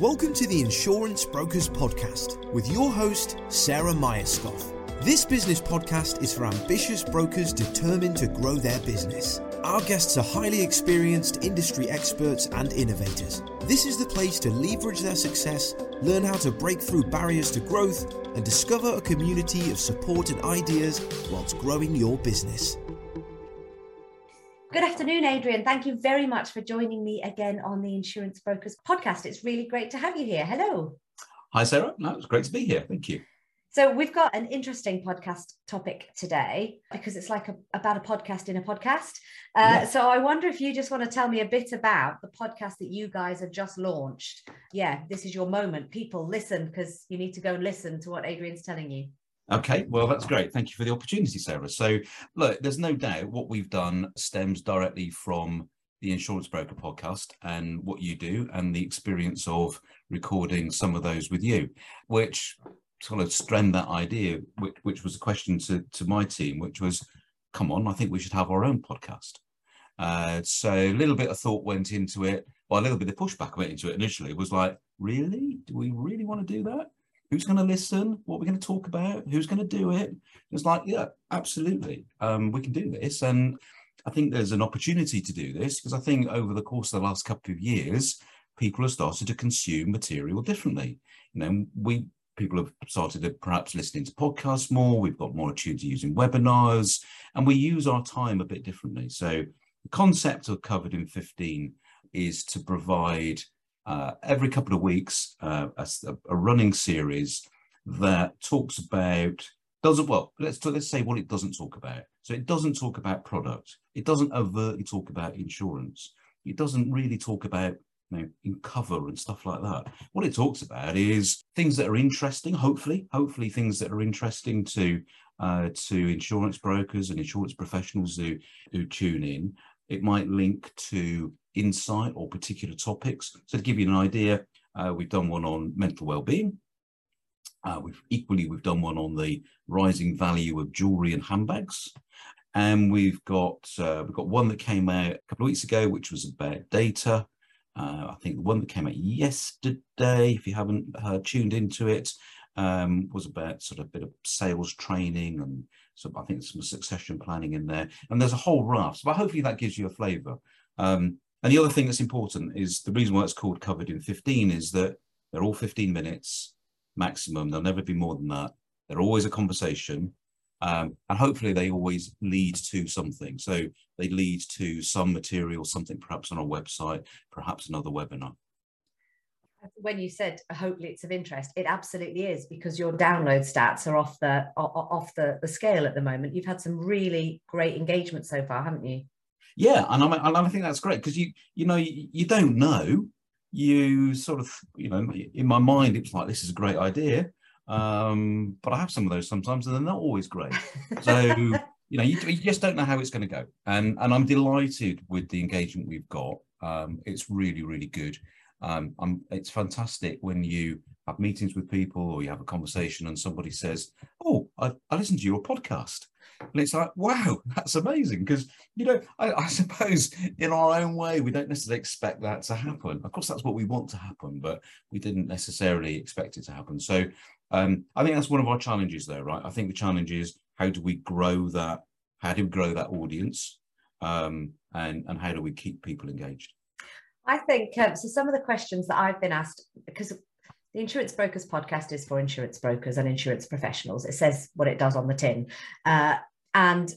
Welcome to the Insurance Brokers Podcast with your host, Sarah Myerscough. This business podcast is for ambitious brokers determined to grow their business. Our guests are highly experienced industry experts and innovators. This is the place to leverage their success, learn how to break through barriers to growth, and discover a community of support and ideas whilst growing your business. Good afternoon, Adrian. Thank you very much for joining me again on the Insurance Brokers podcast. It's really great to have you here. Hello. Hi, Sarah. No, it's great to be here. Thank you. So, we've got an interesting podcast topic today because it's like a, about a podcast in a podcast. Uh, yeah. So, I wonder if you just want to tell me a bit about the podcast that you guys have just launched. Yeah, this is your moment. People, listen because you need to go and listen to what Adrian's telling you. Okay, well, that's great. Thank you for the opportunity, Sarah. So, look, there's no doubt what we've done stems directly from the Insurance Broker podcast and what you do and the experience of recording some of those with you, which sort of strengthened that idea, which, which was a question to, to my team, which was, come on, I think we should have our own podcast. Uh, so a little bit of thought went into it, well, a little bit of pushback went into it initially. It was like, really? Do we really want to do that? Who's going to listen what we're going to talk about who's going to do it. It's like yeah absolutely. Um, we can do this. And i think there's an opportunity to do this because i think over the course of the last couple of years people have started to consume material differently. You know we people have started to perhaps listening to podcasts more. We've got more attuned to using webinars and we use our time a bit differently. So the concept of covered in 15 is to provide uh, every couple of weeks uh, a, a, running series that talks about doesn't well let's let's say what it doesn't talk about so it doesn't talk about product it doesn't overtly talk about insurance it doesn't really talk about you know, in cover and stuff like that. What it talks about is things that are interesting, hopefully, hopefully things that are interesting to uh, to insurance brokers and insurance professionals who who tune in. It might link to insight or particular topics. So to give you an idea, uh, we've done one on mental well-being. Uh, we've equally we've done one on the rising value of jewelry and handbags, and we've got uh, we've got one that came out a couple of weeks ago, which was about data. Uh, I think the one that came out yesterday, if you haven't uh, tuned into it, um, was about sort of a bit of sales training and so I think some succession planning in there. And there's a whole raft, but hopefully that gives you a flavour. Um, and the other thing that's important is the reason why it's called covered in 15 is that they're all 15 minutes maximum. There'll never be more than that. They're always a conversation. Um, and hopefully they always lead to something. So they lead to some material, something perhaps on a website, perhaps another webinar. When you said hopefully it's of interest, it absolutely is because your download stats are off the off the, the scale at the moment. You've had some really great engagement so far, haven't you? Yeah, and I, and I think that's great because you you know you, you don't know. You sort of you know in my mind it's like this is a great idea, um, but I have some of those sometimes and they're not always great. So you know you, you just don't know how it's going to go, and and I'm delighted with the engagement we've got. Um, it's really really good. Um, I'm, it's fantastic when you have meetings with people or you have a conversation and somebody says, "Oh, I, I listened to your podcast," And it's like, wow, that's amazing. Because, you know, I, I, suppose in our own way, we don't necessarily expect that to happen. Of course, that's what we want to happen, but we didn't necessarily expect it to happen. So um, I think that's one of our challenges there, right? I think the challenge is how do we grow that? How do we grow that audience? Um, and, and how do we keep people engaged? I think um, so. Some of the questions that I've been asked, because the Insurance Brokers podcast is for insurance brokers and insurance professionals. It says what it does on the tin. Uh, and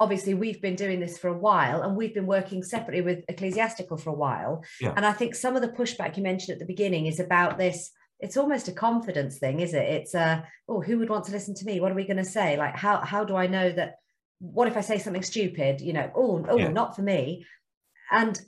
obviously we've been doing this for a while and we've been working separately with ecclesiastical for a while yeah. and i think some of the pushback you mentioned at the beginning is about this it's almost a confidence thing is it it's uh oh who would want to listen to me what are we going to say like how how do i know that what if i say something stupid you know oh oh yeah. not for me and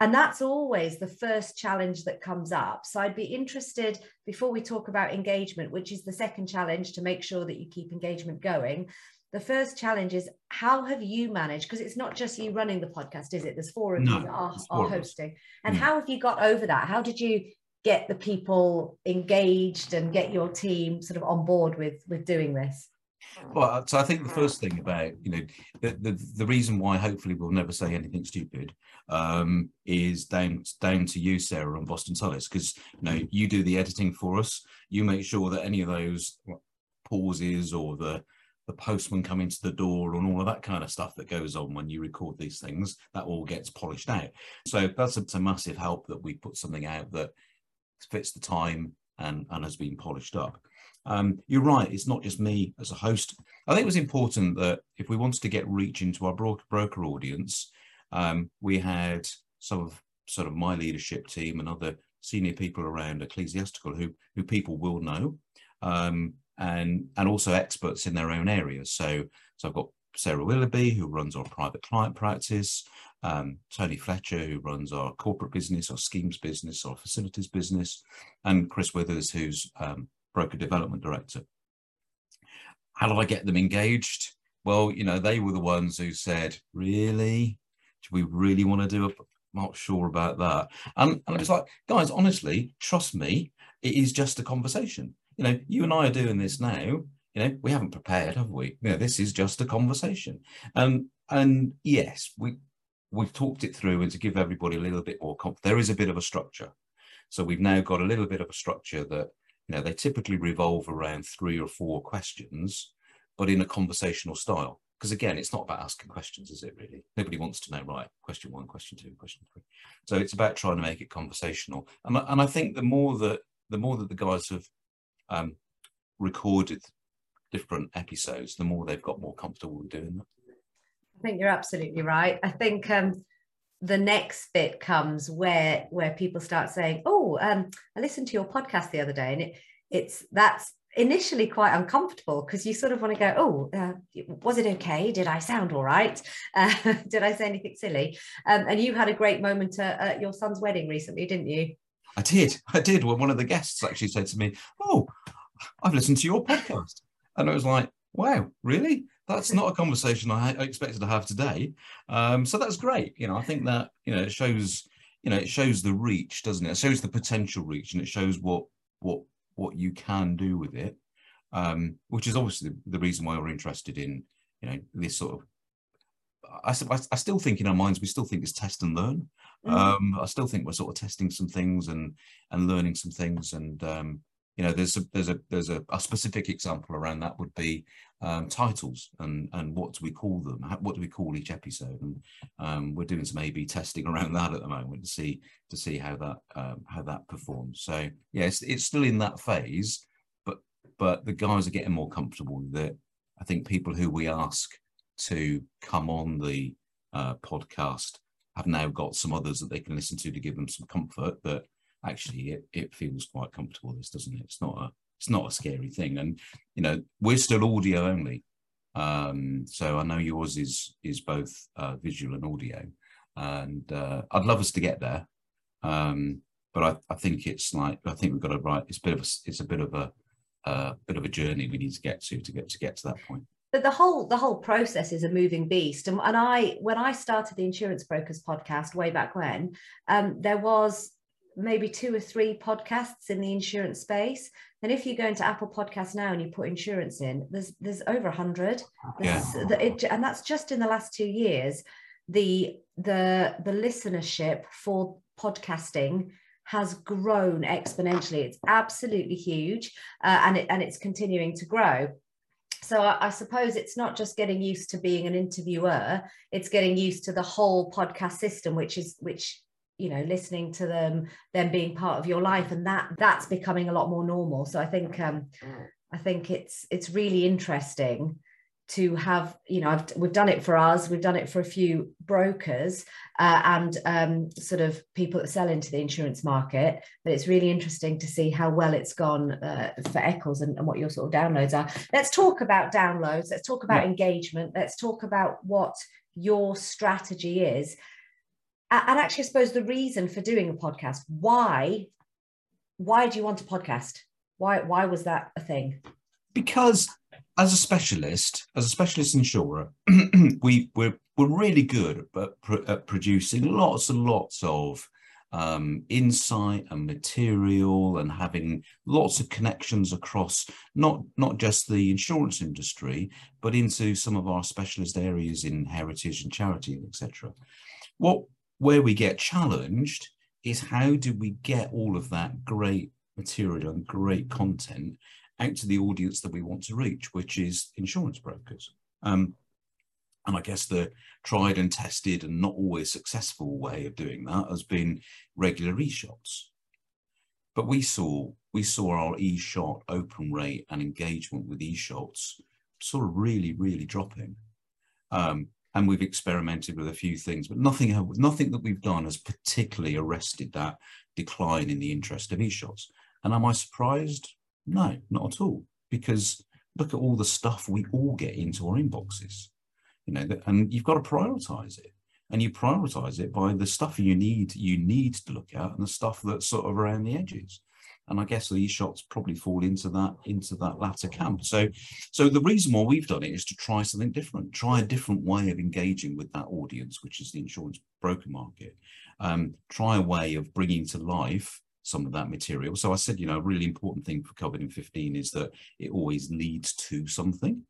and that's always the first challenge that comes up. So i'd be interested before we talk about engagement which is the second challenge to make sure that you keep engagement going the first challenge is how have you managed because it's not just you running the podcast is it? There's four of no, you that are, are hosting. And mm. how have you got over that? How did you get the people engaged and get your team sort of on board with with doing this Well, so I think the first thing about you know the the, the reason why hopefully we'll never say anything stupid um, is down down to you, Sarah, on Boston Tullis, because you know you do the editing for us. You make sure that any of those pauses or the the postman coming to the door and all of that kind of stuff that goes on when you record these things that all gets polished out. So that's a, a massive help that we put something out that fits the time and and has been polished up um, you're right. It's not just me as a host. I think it was important that if we wanted to get reach into our broker, broker audience, um, we had some of sort of my leadership team and other senior people around ecclesiastical who who people will know, um, and and also experts in their own areas. So so I've got Sarah Willoughby who runs our private client practice, um, Tony Fletcher who runs our corporate business, our schemes business, our facilities business, and Chris Withers who's um, broker development director. How did I get them engaged? Well, you know, they were the ones who said, really? Do we really want to do a not sure about that. And, and it's like, guys, honestly, trust me, it is just a conversation. You know, you and I are doing this now. You know, we haven't prepared, have we? You know, this is just a conversation. And and yes, we we've talked it through and to give everybody a little bit more comfort, there is a bit of a structure. So we've now got a little bit of a structure that know, they typically revolve around three or four questions, but in a conversational style. Because again, it's not about asking questions, is it really? Nobody wants to know, right? Question one, question two, question three. So it's about trying to make it conversational. And, and I think the more that the more that the guys have um, recorded different episodes, the more they've got more comfortable with doing that. I think you're absolutely right. I think um, the next bit comes where where people start saying, "Oh, um, I listened to your podcast the other day," and it it's that's initially quite uncomfortable because you sort of want to go, "Oh, uh, was it okay? Did I sound all right? Uh, did I say anything silly?" Um, and you had a great moment at, at your son's wedding recently, didn't you? I did. I did. When one of the guests actually said to me, "Oh, I've listened to your podcast," and I was like, "Wow, really?" That's not a conversation I, expected to have today. Um, so that's great. You know, I think that you know it shows you know it shows the reach, doesn't it? It shows the potential reach, and it shows what what what you can do with it, um, which is obviously the, the, reason why we're interested in you know this sort of. I, I, I still think in our minds we still think it's test and learn. Mm. Um, I still think we're sort of testing some things and and learning some things and um, you know there's a there's a there's a, a specific example around that would be um, titles and and what do we call them? What do we call each episode? And um, we're doing some A/B testing around that at the moment to see to see how that um, how that performs. So yes, it's, it's still in that phase, but but the guys are getting more comfortable with it. I think people who we ask to come on the uh, podcast have now got some others that they can listen to to give them some comfort that actually it, it feels quite comfortable this doesn't it it's not a it's not a scary thing. And you know, we're still audio only. Um, so I know yours is is both uh, visual and audio, and uh, I'd love us to get there. Um, but I, I think it's like I think we've got to write. It's a bit of a, it's a bit of a uh, bit of a journey we need to get to to get to get to that point. But the whole the whole process is a moving beast. And, and I when I started the Insurance Brokers podcast way back when, um, there was maybe two or three podcasts in the insurance space. And if you go into Apple Podcasts now and you put insurance in, there's there's over a hundred. Yeah. and that's just in the last two years. The the the listenership for podcasting has grown exponentially. It's absolutely huge, uh, and it and it's continuing to grow. So I, I, suppose it's not just getting used to being an interviewer; it's getting used to the whole podcast system, which is which you know listening to them them being part of your life and that that's becoming a lot more normal so i think um i think it's it's really interesting to have you know I've, we've done it for us we've done it for a few brokers uh, and um, sort of people that sell into the insurance market but it's really interesting to see how well it's gone uh, for eccles and, and, what your sort of downloads are let's talk about downloads let's talk about yeah. engagement let's talk about what your strategy is and actually i suppose the reason for doing a podcast why why do you want a podcast? Why why was that a thing? Because as a specialist as a specialist insurer we we're, we're really good at, at producing lots and lots of um, insight and material and having lots of connections across not not just the insurance industry but into some of our specialist areas in heritage and charity etc what where we get challenged is how do we get all of that great material and great content out to the audience that we want to reach which is insurance brokers um, and I guess the tried and tested and not always successful way of doing that has been regular e-shots. But we saw we saw our e-shot open rate and engagement with e-shots sort of really, really dropping. Um, and we've experimented with a few things, but nothing nothing that we've done has particularly arrested that decline in the interest of e-shots. And am I surprised? No, not at all. Because look at all the stuff we all get into our inboxes you know, and you've got to prioritize it. And you prioritize it by the stuff you need you need to look at and the stuff that's sort of around the edges. And I guess these shots probably fall into that into that latter camp. So, so the reason why we've done it is to try something different, try a different way of engaging with that audience, which is the insurance broker market. Um, try a way of bringing to life some of that material. So I said, you know, a really important thing for Covered in 15 is that it always leads to something.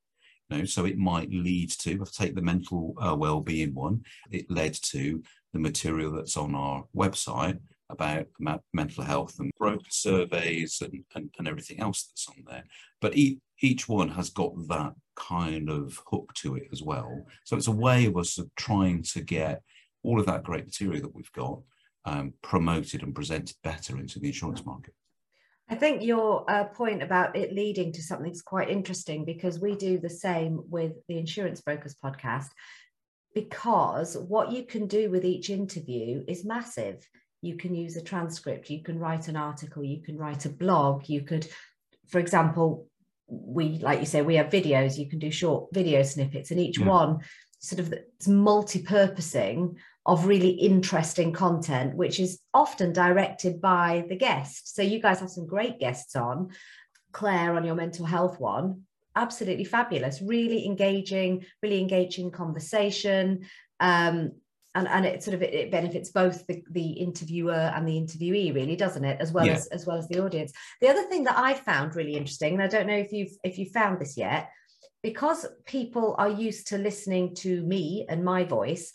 You know, so it might lead to, if I take the mental uh, well-being one, it led to the material that's on our website about about mental health and broker surveys and, and, and everything else that's on there. But each, each one has got that kind of hook to it as well. So it's a way of us trying to get all of that great material that we've got um, promoted and presented better into the insurance market. I think your uh, point about it leading to something is quite interesting because we do the same with the Insurance Brokers podcast. Because what you can do with each interview is massive. You can use a transcript, you can write an article, you can write a blog, you could, for example, we like you say we have videos you can do short video snippets and each yeah. one sort of multi-purposing of really interesting content, which is often directed by the guest. So you guys have some great guests on. Claire on your mental health one, absolutely fabulous, really engaging, really engaging conversation. Um, and, and it sort of it, benefits both the, the interviewer and the interviewee really doesn't it as well yeah. as as well as the audience the other thing that i found really interesting and i don't know if you've if you found this yet because people are used to listening to me and my voice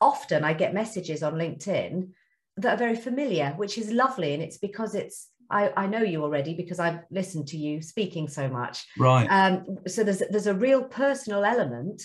often I get messages on LinkedIn that are very familiar, which is lovely. And it's because it's I, I know you already because I've listened to you speaking so much. Right. Um, so there's there's a real personal element,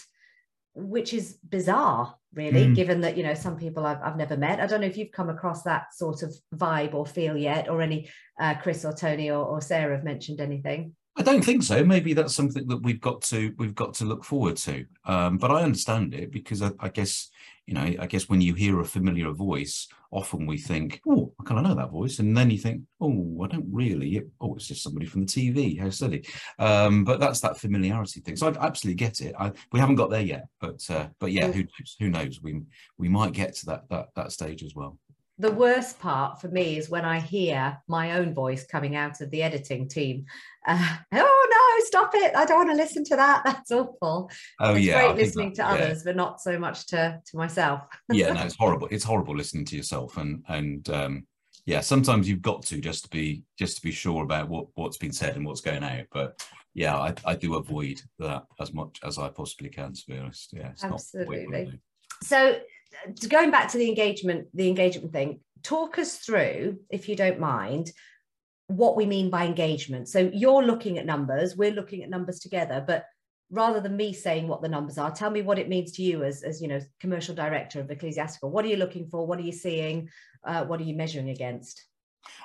which is bizarre, really, mm. given that you know some people I've, I've never met. I don't know if you've come across that sort of vibe or feel yet, or any uh, Chris or Tony or, or Sarah have mentioned anything. I don't think so. Maybe that's something that we've got to we've got to look forward to. Um, but I understand it because I, I, guess you know I guess when you hear a familiar voice, often we think, "Oh, I kind of know that voice," and then you think, "Oh, I don't really." Oh, it's just somebody from the TV. How silly! Um, but that's that familiarity thing. So I absolutely get it. I, we haven't got there yet, but uh, but yeah, who knows? Who knows? We we might get to that that that stage as well the worst part for me is when I hear my own voice coming out of the editing team. Uh, oh no, stop it! I don't want to listen to that. That's awful. Oh it's yeah, great listening that, to others, but not so much to to myself. yeah, no, it's horrible. It's horrible listening to yourself, and and um, yeah, sometimes you've got to just to be just to be sure about what what's been said and what's going out. But yeah, I, I do avoid that as much as I possibly can. To be honest, yeah, absolutely. So going back to the engagement, the engagement thing, talk us through, if you don't mind, what we mean by engagement. So you're looking at numbers, we're looking at numbers together, but rather than me saying what the numbers are, tell me what it means to you as, as you know, commercial director of Ecclesiastical. What are you looking for? What are you seeing? Uh, what are you measuring against?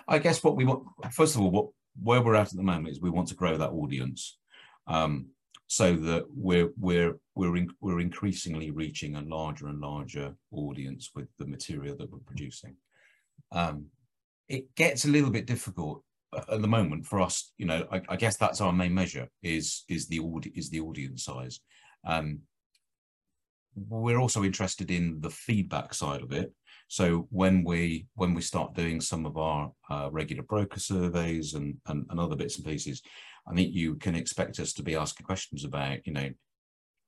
I guess what we want, first of all, what where we're at at the moment is we want to grow that audience. Um, so that we're we're we're in, we're increasingly reaching a larger and larger audience with the material that we're producing. Um, it gets a little bit difficult at the moment for us. You know, I, I guess that's our main measure is is the audi- is the audience size. Um, we're also interested in the feedback side of it. So when we when we start doing some of our uh, regular broker surveys and, and, and other bits and pieces, I think you can expect us to be asking questions about, you know,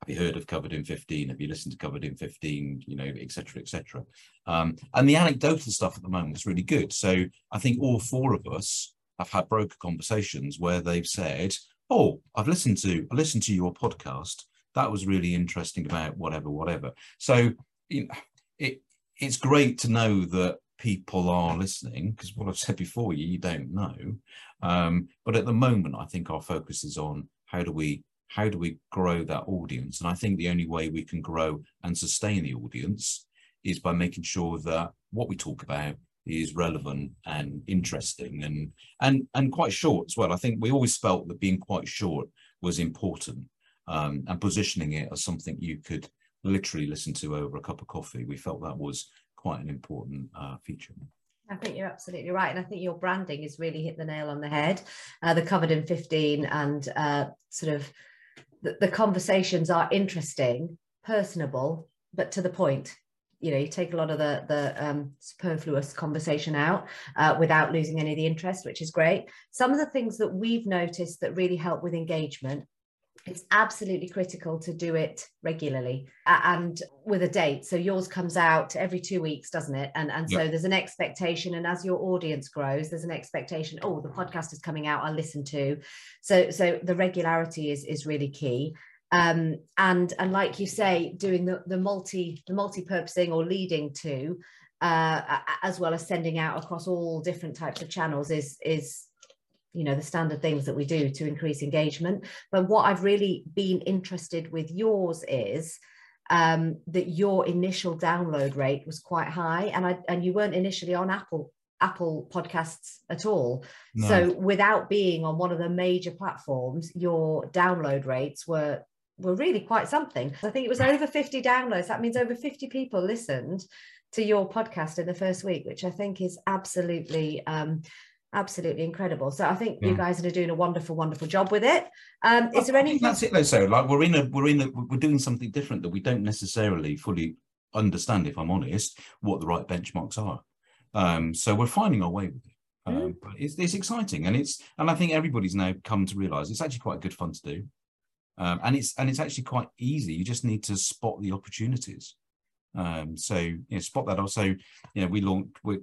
have you heard of Covered in 15? Have you listened to Covered in 15? You know, etc. etc. Um, and the anecdotal stuff at the moment is really good. So I think all four of us have had broker conversations where they've said, "Oh, I've listened to I listened to your podcast. That was really interesting about whatever, whatever." So you know, it it's great to know that people are listening because what I've said before, you, you don't know. Um, but at the moment, I think our focus is on how do we how do we grow that audience? And I think the only way we can grow and sustain the audience is by making sure that what we talk about is relevant and interesting and and and quite short as well. I think we always felt that being quite short was important um, and positioning it as something you could literally listen to over a cup of coffee. We felt that was quite an important uh, feature. I think you're absolutely right. And I think your branding has really hit the nail on the head. Uh, the covered in 15 and uh, sort of the, the, conversations are interesting, personable, but to the point. You know, you take a lot of the, the um, superfluous conversation out uh, without losing any of the interest, which is great. Some of the things that we've noticed that really help with engagement it's absolutely critical to do it regularly and with a date. So yours comes out every two weeks doesn't it? And and so there's an expectation and as your audience grows there's an expectation oh the podcast is coming out i'll listen to. So so the regularity is is really key. Um, and and like you say doing the the multi the multi-purposing or leading to uh, as well as sending out across all different types of channels is is you know the standard things that we do to increase engagement. But what i've really been interested with yours is um, that your initial download rate was quite high and I and you weren't initially on apple apple podcasts at all. No. so without being on one of the major platforms your download rates were were really quite something. I think it was over 50 downloads. That means over 50 people listened to your podcast in the first week which i think is absolutely um, absolutely incredible. So I think yeah. you guys are doing a wonderful, wonderful job with it. Um, is there any? That's it, though. So like we're in a we're in a we're doing something different that we don't necessarily fully understand, if I'm honest, what the right benchmarks are. Um, so we're finding our way with it. Um, mm. but it's, it's exciting, and it's and I think everybody's now come to realise it's actually quite good fun to do, um, and it's and it's actually quite easy. You just need to spot the opportunities. Um, so you know, spot that. Also, you know, we launched we,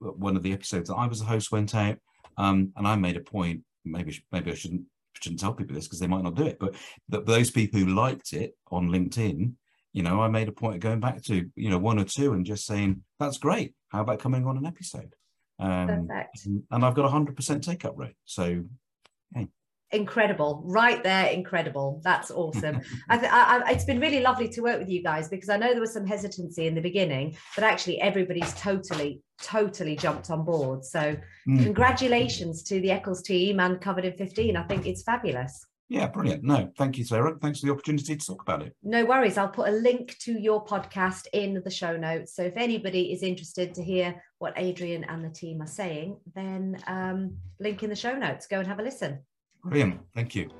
one of the episodes that I was the host went out, um, and I made a point. Maybe maybe I shouldn't shouldn't tell people this because they might not do it, but that those people who liked it on LinkedIn, you know, I made a point of going back to you know one or two and just saying that's great. How about coming on an episode? Um, Perfect. And I've got a hundred percent take up rate. So, incredible right there incredible that's awesome I th- I, I, it's been really lovely to work with you guys because i know there was some hesitancy in the beginning but actually everybody's totally totally jumped on board so mm. congratulations to the eccles team and covered in 15 i think it's fabulous yeah, brilliant. No, thank you, Sarah. Thanks for the opportunity to talk about it. No worries. I'll put a link to your podcast in the show notes. So if anybody is interested to hear what Adrian and the team are saying, then um, link in the show notes. Go and have a listen. Brilliant. Thank you.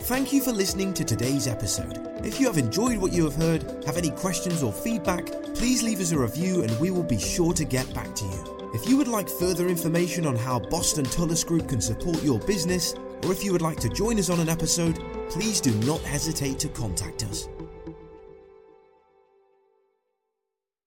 Thank you for listening to today's episode. If you have enjoyed what you have heard, have any questions or feedback, please leave us a review and we will be sure to get back to you. If you would like further information on how Boston Tullis Group can support your business, or if you would like to join us on an episode, please do not hesitate to contact us.